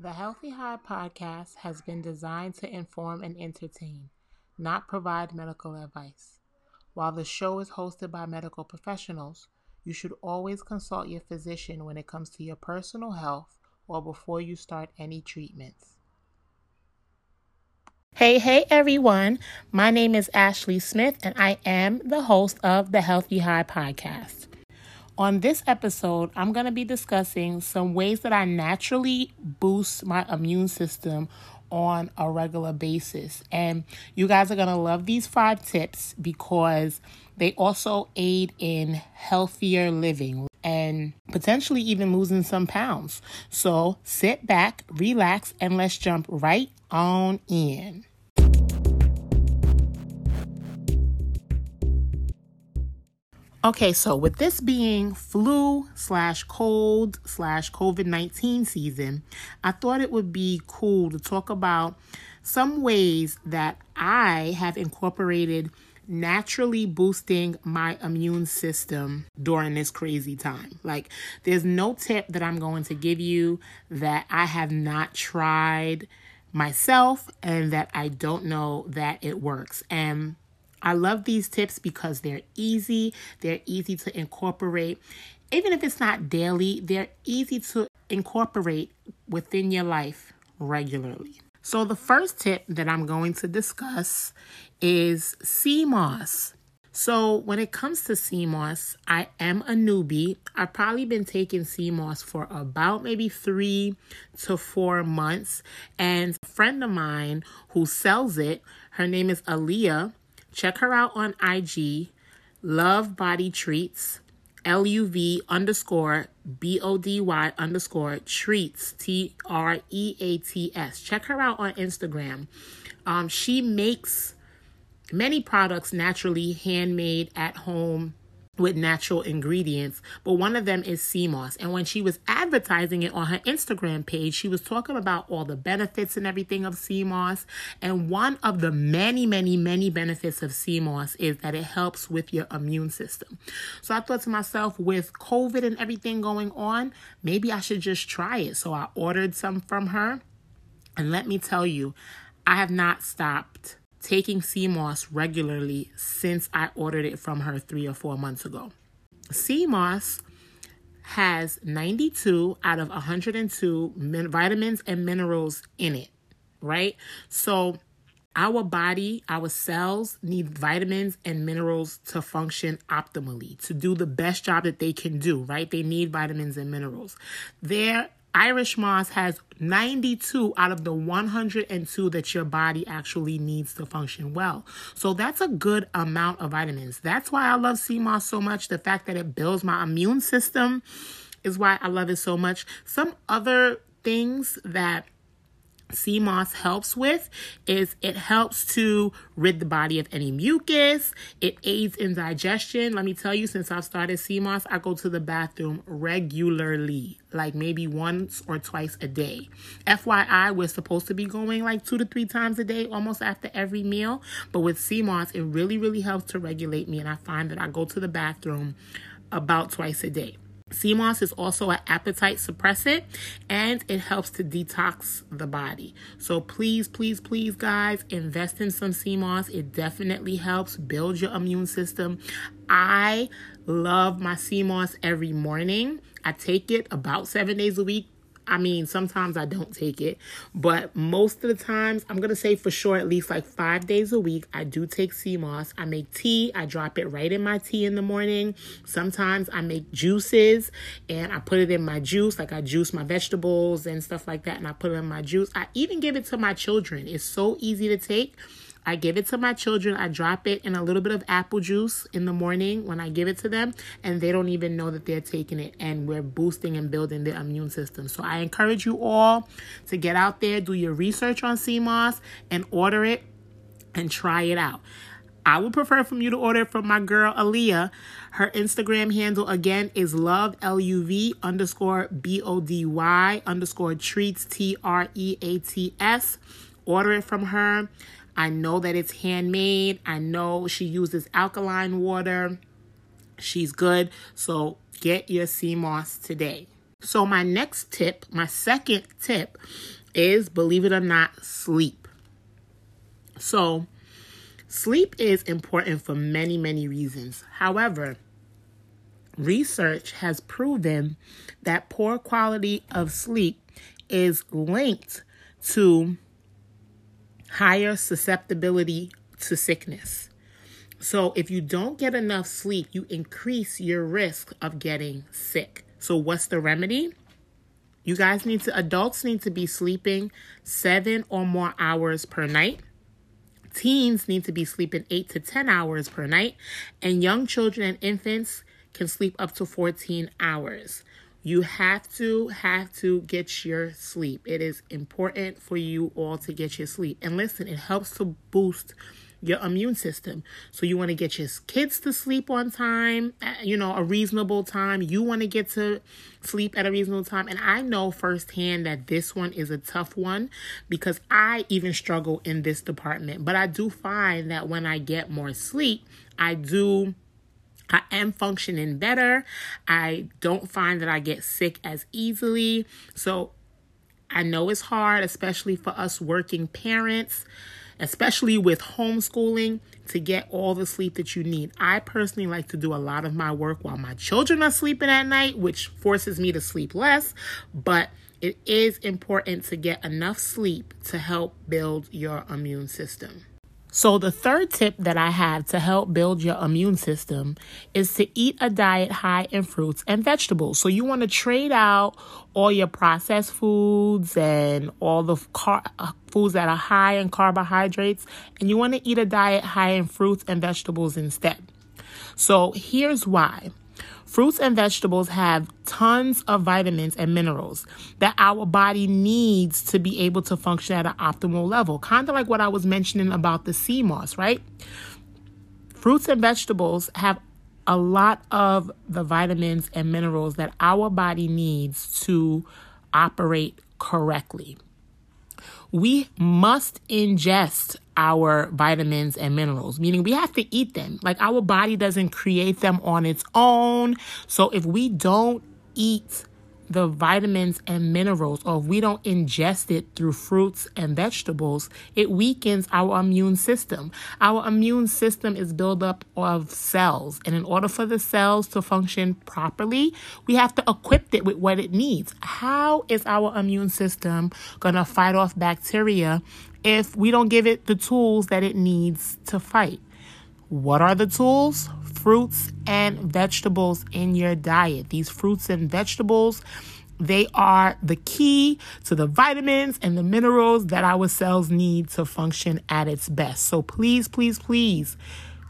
The Healthy High podcast has been designed to inform and entertain, not provide medical advice. While the show is hosted by medical professionals, you should always consult your physician when it comes to your personal health or before you start any treatments. Hey, hey everyone. My name is Ashley Smith and I am the host of the Healthy High podcast. On this episode, I'm going to be discussing some ways that I naturally boost my immune system on a regular basis. And you guys are going to love these five tips because they also aid in healthier living and potentially even losing some pounds. So sit back, relax, and let's jump right on in. Okay, so with this being flu slash cold slash COVID 19 season, I thought it would be cool to talk about some ways that I have incorporated naturally boosting my immune system during this crazy time. Like, there's no tip that I'm going to give you that I have not tried myself and that I don't know that it works. And I love these tips because they're easy, they're easy to incorporate. Even if it's not daily, they're easy to incorporate within your life regularly. So, the first tip that I'm going to discuss is sea moss. So, when it comes to sea moss, I am a newbie. I've probably been taking sea moss for about maybe three to four months. And a friend of mine who sells it, her name is Aaliyah. Check her out on IG, Love Body Treats, L U V underscore B O D Y underscore treats, T R E A T S. Check her out on Instagram. Um, she makes many products naturally handmade at home with natural ingredients, but one of them is sea moss. And when she was advertising it on her Instagram page, she was talking about all the benefits and everything of sea moss. And one of the many, many, many benefits of sea moss is that it helps with your immune system. So I thought to myself, with COVID and everything going on, maybe I should just try it. So I ordered some from her. And let me tell you, I have not stopped taking sea moss regularly since I ordered it from her three or four months ago. Sea moss has 92 out of 102 min- vitamins and minerals in it, right? So, our body, our cells need vitamins and minerals to function optimally, to do the best job that they can do, right? They need vitamins and minerals. There Irish moss has 92 out of the 102 that your body actually needs to function well. So that's a good amount of vitamins. That's why I love sea moss so much. The fact that it builds my immune system is why I love it so much. Some other things that sea moss helps with is it helps to rid the body of any mucus. It aids in digestion. Let me tell you since i've started sea moss i go to the bathroom regularly like maybe once or twice a day. Fyi we're supposed to be going like two to three times a day almost after every meal. But with sea moss it really really helps to regulate me and i find that i go to the bathroom about twice a day Sea moss is also an appetite suppressant and it helps to detox the body. So please, please, please, guys, invest in some sea moss. It definitely helps build your immune system. I love my sea moss every morning. I take it about seven days a week I mean, sometimes I don't take it, but most of the times, I'm to say for sure, at least like five days a week, I do take sea moss. I make tea, I drop it right in my tea in the morning. Sometimes I make juices and I put it in my juice, like I juice my vegetables and stuff like that, and I put it in my juice. I even give it to my children. It's so easy to take. I give it to my children. I drop it in a little bit of apple juice in the morning when I give it to them, and they don't even know that they're taking it. And we're boosting and building their immune system. So I encourage you all to get out there, do your research on sea moss, and order it and try it out. I would prefer from you to order from my girl Aaliyah. Her Instagram handle again is love L U V underscore B O D Y underscore treats T R E A T S. Order it from her. I know that it's handmade. I know she uses alkaline water. She's good. So get your sea moss today. So, my next tip, my second tip, is believe it or not, sleep. So, sleep is important for many, many reasons. However, research has proven that poor quality of sleep is linked to higher susceptibility to sickness. So, if you don't get enough sleep, you increase your risk of getting sick. So, what's the remedy? You guys need to, adults need to be sleeping seven or more hours per night. Teens need to be sleeping eight to 10 hours per night. And young children and infants can sleep up to 14 hours. You have to have to get your sleep. It is important for you all to get your sleep. And listen, it helps to boost your immune system. So you want to get your kids to sleep on time, you know, a reasonable time. You want to get to sleep at a reasonable time. And I know firsthand that this one is a tough one because I even struggle in this department. But I do find that when I get more sleep, I do I am functioning better. I don't find that I get sick as easily. So I know it's hard, especially for us working parents especially with homeschooling, to get all the sleep that you need. I personally like to do a lot of my work while my children are sleeping at night, which forces me to sleep less, but it is important to get enough sleep to help build your immune system. So, the third tip that I have to help build your immune system is to eat a diet high in fruits and vegetables. So, you want to trade out all your processed foods and all the car- uh, foods that are high in carbohydrates, and you want to eat a diet high in fruits and vegetables instead. So, here's why. Fruits and vegetables have tons of vitamins and minerals that our body needs to be able to function at an optimal level. Kind of like what I was mentioning about the sea moss, right? Fruits and vegetables have a lot of the vitamins and minerals that our body needs to operate correctly. We must ingest our vitamins and minerals, meaning we have to eat them. Like our body doesn't create them on its own. So if we don't eat the vitamins and minerals, or if we don't ingest it through fruits and vegetables, it weakens our immune system. Our immune system is built up of cells, and in order for the cells to function properly, we have to equip it with what it needs. How is our immune system going to fight off bacteria if we don't give it the tools that it needs to fight? What are the tools? fruits and vegetables in your diet. These fruits and vegetables, they are the key to the vitamins and the minerals that our cells need to function at its best. So please, please, please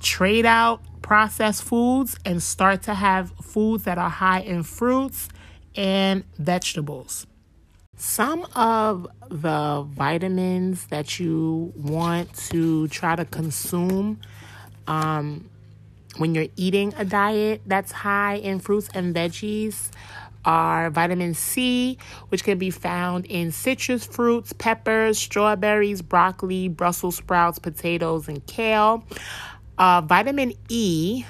trade out processed foods and start to have foods that are high in fruits and vegetables. Some of the vitamins that you want to try to consume um, when you're eating a diet that's high in fruits and veggies are vitamin C, which can be found in citrus fruits, peppers, strawberries, broccoli, Brussels sprouts, potatoes, and kale. Uh, vitamin E,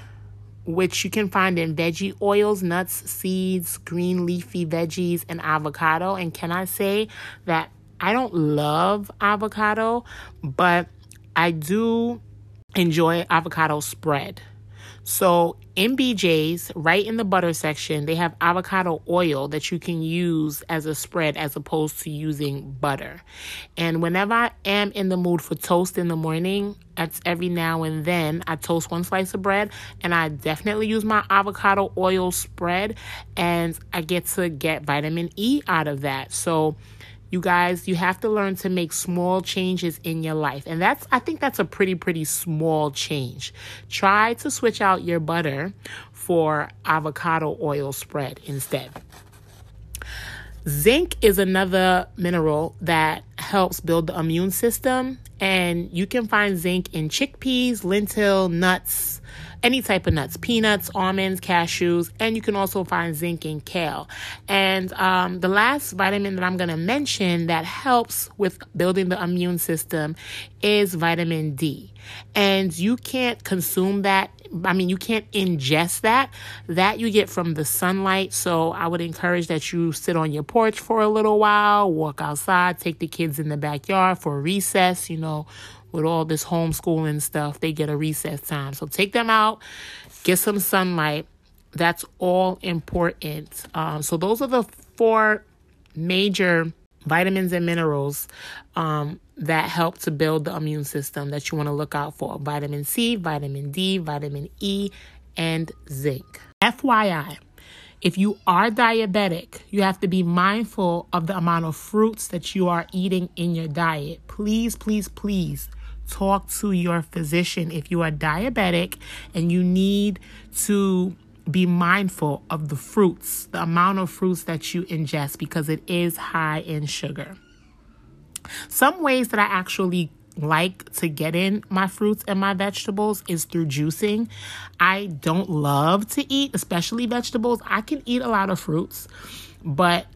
which you can find in veggie oils, nuts, seeds, green leafy veggies, and avocado. And can I say that I don't love avocado, but I do enjoy avocado spread. So MBJ's, right in the butter section, they have avocado oil that you can use as a spread as opposed to using butter. And whenever I am in the mood for toast in the morning, that's every now and then, I toast one slice of bread and I definitely use my avocado oil spread and I get to get vitamin E out of that. So you guys, you have to learn to make small changes in your life. And that's, I think that's a pretty, pretty small change. Try to switch out your butter for avocado oil spread instead. Zinc is another mineral that helps build the immune system And you can find zinc in chickpeas, lentil, nuts, any type of nuts, peanuts, almonds, cashews, and you can also find zinc in kale. And um, the last vitamin that I'm going to mention that helps with building the immune system is vitamin D. And you can't consume that. I mean, you can't ingest that. That you get from the sunlight. So I would encourage that you sit on your porch for a little while, walk outside, take the kids in the backyard for recess, you know, with all this homeschooling stuff, they get a recess time. So take them out, get some sunlight. That's all important. Um, so those are the four major vitamins and minerals um, that help to build the immune system that you want to look out for vitamin C, vitamin D, vitamin E, and zinc. FYI, if you are diabetic, you have to be mindful of the amount of fruits that you are eating in your diet. Please, please, please talk to your physician if you are diabetic and you need to be mindful of the fruits, the amount of fruits that you ingest because it is high in sugar. Some ways that I actually like to get in my fruits and my vegetables is through juicing. I don't love to eat, especially vegetables. I can eat a lot of fruits, but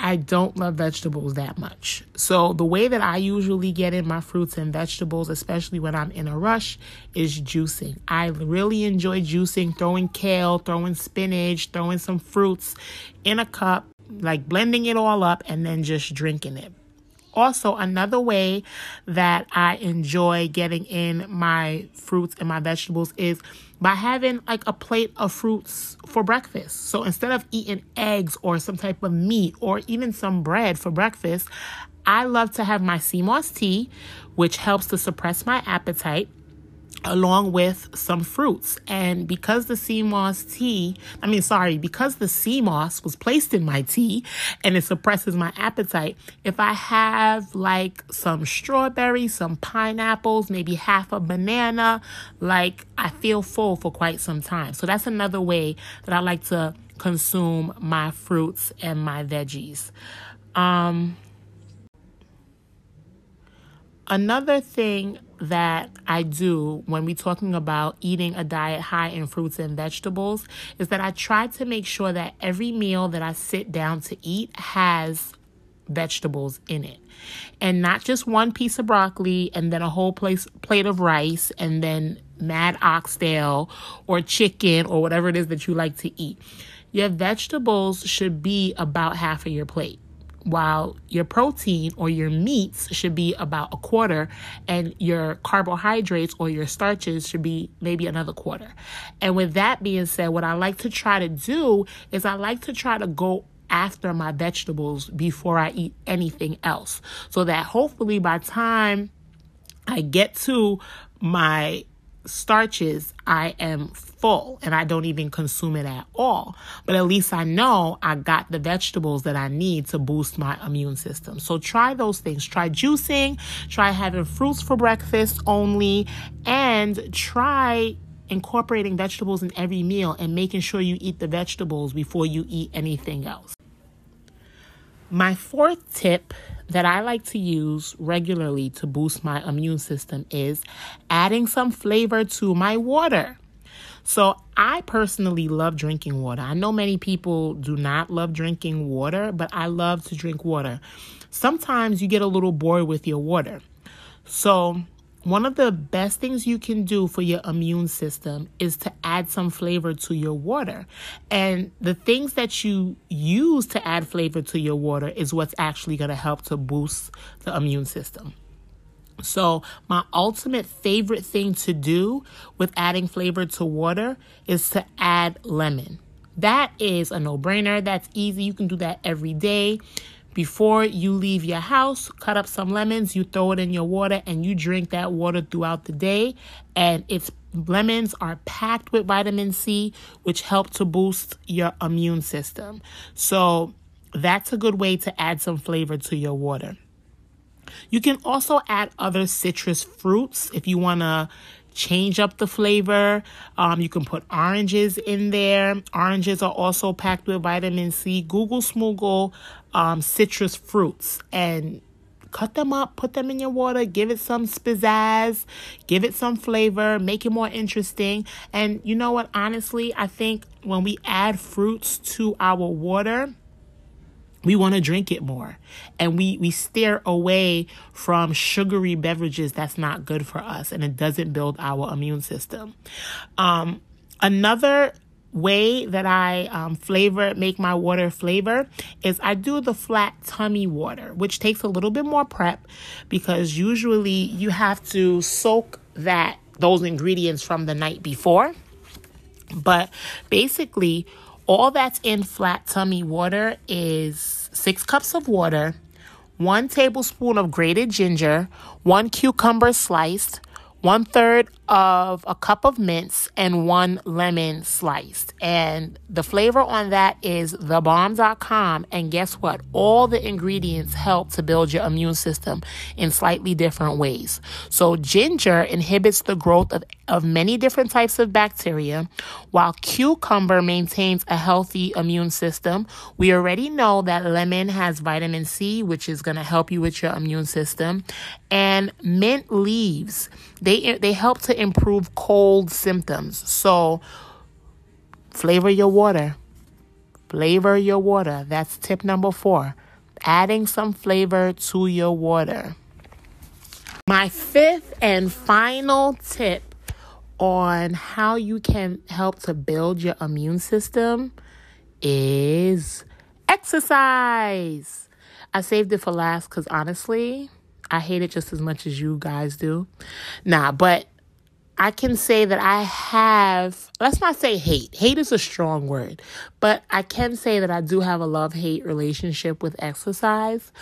I don't love vegetables that much. So, the way that I usually get in my fruits and vegetables, especially when I'm in a rush, is juicing. I really enjoy juicing, throwing kale, throwing spinach, throwing some fruits in a cup, like blending it all up and then just drinking it. Also, another way that I enjoy getting in my fruits and my vegetables is by having like a plate of fruits for breakfast. So instead of eating eggs or some type of meat or even some bread for breakfast, I love to have my sea moss tea, which helps to suppress my appetite along with some fruits. And because the sea moss tea, I mean, sorry, because the sea moss was placed in my tea and it suppresses my appetite, if I have like some strawberries, some pineapples, maybe half a banana, like I feel full for quite some time. So that's another way that I like to consume my fruits and my veggies. Um, another thing that I do when we're talking about eating a diet high in fruits and vegetables is that I try to make sure that every meal that I sit down to eat has vegetables in it. And not just one piece of broccoli and then a whole place, plate of rice and then mad oxtail or chicken or whatever it is that you like to eat. Your vegetables should be about half of your plate while your protein or your meats should be about a quarter and your carbohydrates or your starches should be maybe another quarter. And with that being said, what I like to try to do is I like to try to go after my vegetables before I eat anything else so that hopefully by time I get to my starches, I am full and I don't even consume it at all. But at least I know I got the vegetables that I need to boost my immune system. So try those things. Try juicing, try having fruits for breakfast only, and try incorporating vegetables in every meal and making sure you eat the vegetables before you eat anything else. My fourth tip that I like to use regularly to boost my immune system is adding some flavor to my water. So, I personally love drinking water. I know many people do not love drinking water, but I love to drink water. Sometimes you get a little bored with your water. So, one of the best things you can do for your immune system is to add some flavor to your water. And the things that you use to add flavor to your water is what's actually going to help to boost the immune system. So, my ultimate favorite thing to do with adding flavor to water is to add lemon. That is a no brainer. That's easy. You can do that every day. Before you leave your house, cut up some lemons, you throw it in your water, and you drink that water throughout the day. And its lemons are packed with vitamin C, which help to boost your immune system. So that's a good way to add some flavor to your water. You can also add other citrus fruits if you want to change up the flavor. Um, you can put oranges in there. Oranges are also packed with vitamin C. Google Smoogle um, citrus fruits and cut them up, put them in your water, give it some pizzazz, give it some flavor, make it more interesting. And you know what? Honestly, I think when we add fruits to our water, we want to drink it more and we we steer away from sugary beverages that's not good for us and it doesn't build our immune system um, another way that I um, flavor, make my water flavor is I do the flat tummy water, which takes a little bit more prep because usually you have to soak that those ingredients from the night before. But basically, all that's in flat tummy water is six cups of water, one tablespoon of grated ginger, one cucumber sliced, one third of a cup of mince and one lemon sliced. And the flavor on that is thebomb.com. And guess what? All the ingredients help to build your immune system in slightly different ways. So, ginger inhibits the growth of, of many different types of bacteria, while cucumber maintains a healthy immune system. We already know that lemon has vitamin C, which is going to help you with your immune system. And mint leaves, they, they help to improve cold symptoms. So, flavor your water. Flavor your water. That's tip number four. Adding some flavor to your water. My fifth and final tip on how you can help to build your immune system is exercise. I saved it for last because honestly, I hate it just as much as you guys do. Nah, but I can say that I have, let's not say hate. Hate is a strong word, but I can say that I do have a love hate relationship with exercise.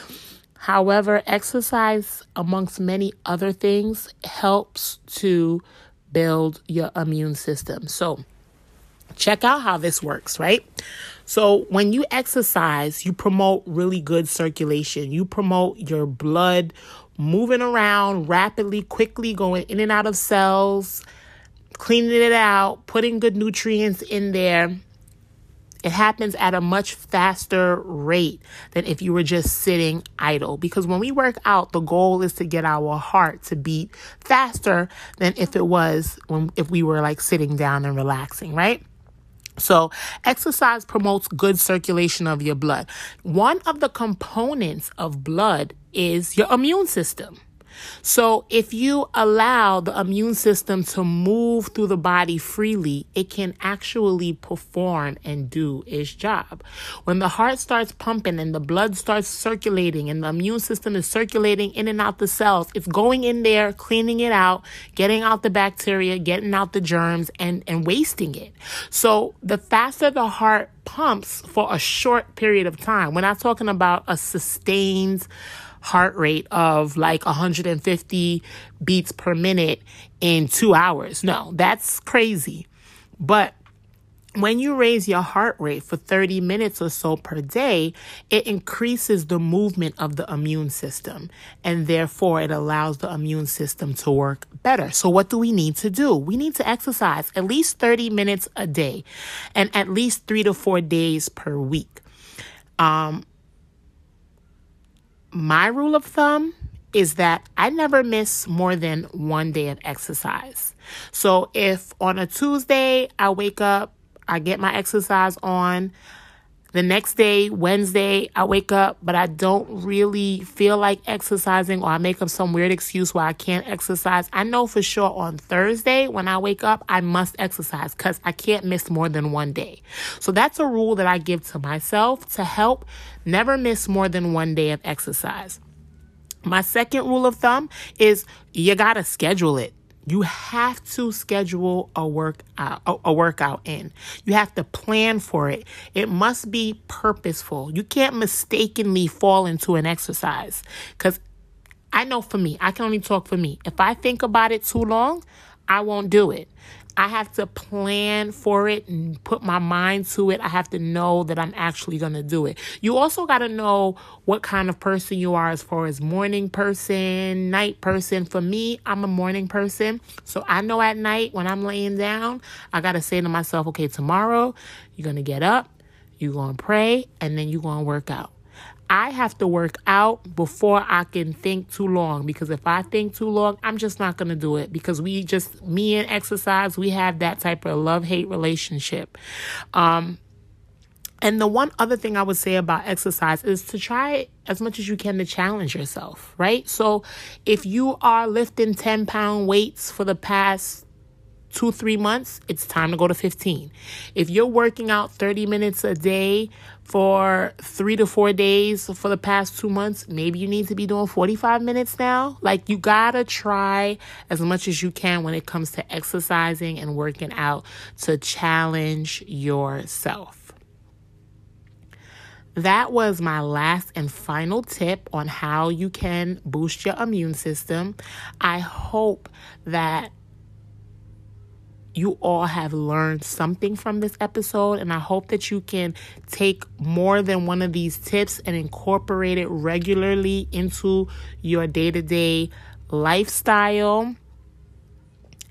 However, exercise, amongst many other things, helps to build your immune system. So, check out how this works, right? So, when you exercise, you promote really good circulation, you promote your blood moving around rapidly, quickly, going in and out of cells, cleaning it out, putting good nutrients in there. It happens at a much faster rate than if you were just sitting idle. Because when we work out, the goal is to get our heart to beat faster than if it was when if we were like sitting down and relaxing, right? So, exercise promotes good circulation of your blood. One of the components of blood is your immune system. So, if you allow the immune system to move through the body freely, it can actually perform and do its job. When the heart starts pumping and the blood starts circulating and the immune system is circulating in and out the cells, it's going in there, cleaning it out, getting out the bacteria, getting out the germs, and, and wasting it. So, the faster the heart pumps for a short period of time, we're not talking about a sustained heart rate of like 150 beats per minute in two hours. No, that's crazy. But when you raise your heart rate for 30 minutes or so per day, it increases the movement of the immune system and therefore it allows the immune system to work better. So, what do we need to do? We need to exercise at least 30 minutes a day and at least three to four days per week. Um, my rule of thumb is that I never miss more than one day of exercise. So if on a Tuesday I wake up, I get my exercise on, the next day, Wednesday, I wake up, but I don't really feel like exercising, or I make up some weird excuse why I can't exercise. I know for sure on Thursday, when I wake up, I must exercise because I can't miss more than one day. So that's a rule that I give to myself to help never miss more than one day of exercise. My second rule of thumb is you got to schedule it. You have to schedule a workout uh, a workout in. You have to plan for it. It must be purposeful. You can't mistakenly fall into an exercise cuz I know for me, I can only talk for me. If I think about it too long, I won't do it. I have to plan for it and put my mind to it. I have to know that I'm actually going to do it. You also got to know what kind of person you are as far as morning person, night person. For me, I'm a morning person. So I know at night when I'm laying down, I got to say to myself, okay, tomorrow you're going to get up, you're going to pray, and then you're going to work out. I have to work out before I can think too long because if I think too long, I'm just not going to do it because we just, me and exercise, we have that type of love hate relationship. Um, and the one other thing I would say about exercise is to try as much as you can to challenge yourself, right? So if you are lifting 10 pound weights for the past two, three months, it's time to go to 15. If you're working out 30 minutes a day for three to four days for the past two months, maybe you need to be doing 45 minutes now. Like, you gotta try as much as you can when it comes to exercising and working out to challenge yourself. That was my last and final tip on how you can boost your immune system. I hope that you all have learned something from this episode, and I hope that you can take more than one of these tips and incorporate it regularly into your day to day lifestyle.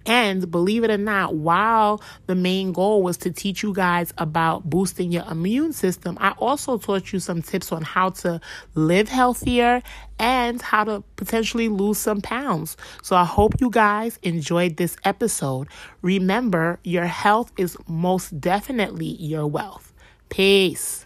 And believe it or not, while the main goal was to teach you guys about boosting your immune system, I also taught you some tips on how to live healthier and how to potentially lose some pounds. So I hope you guys enjoyed this episode. Remember, your health is most definitely your wealth. Peace.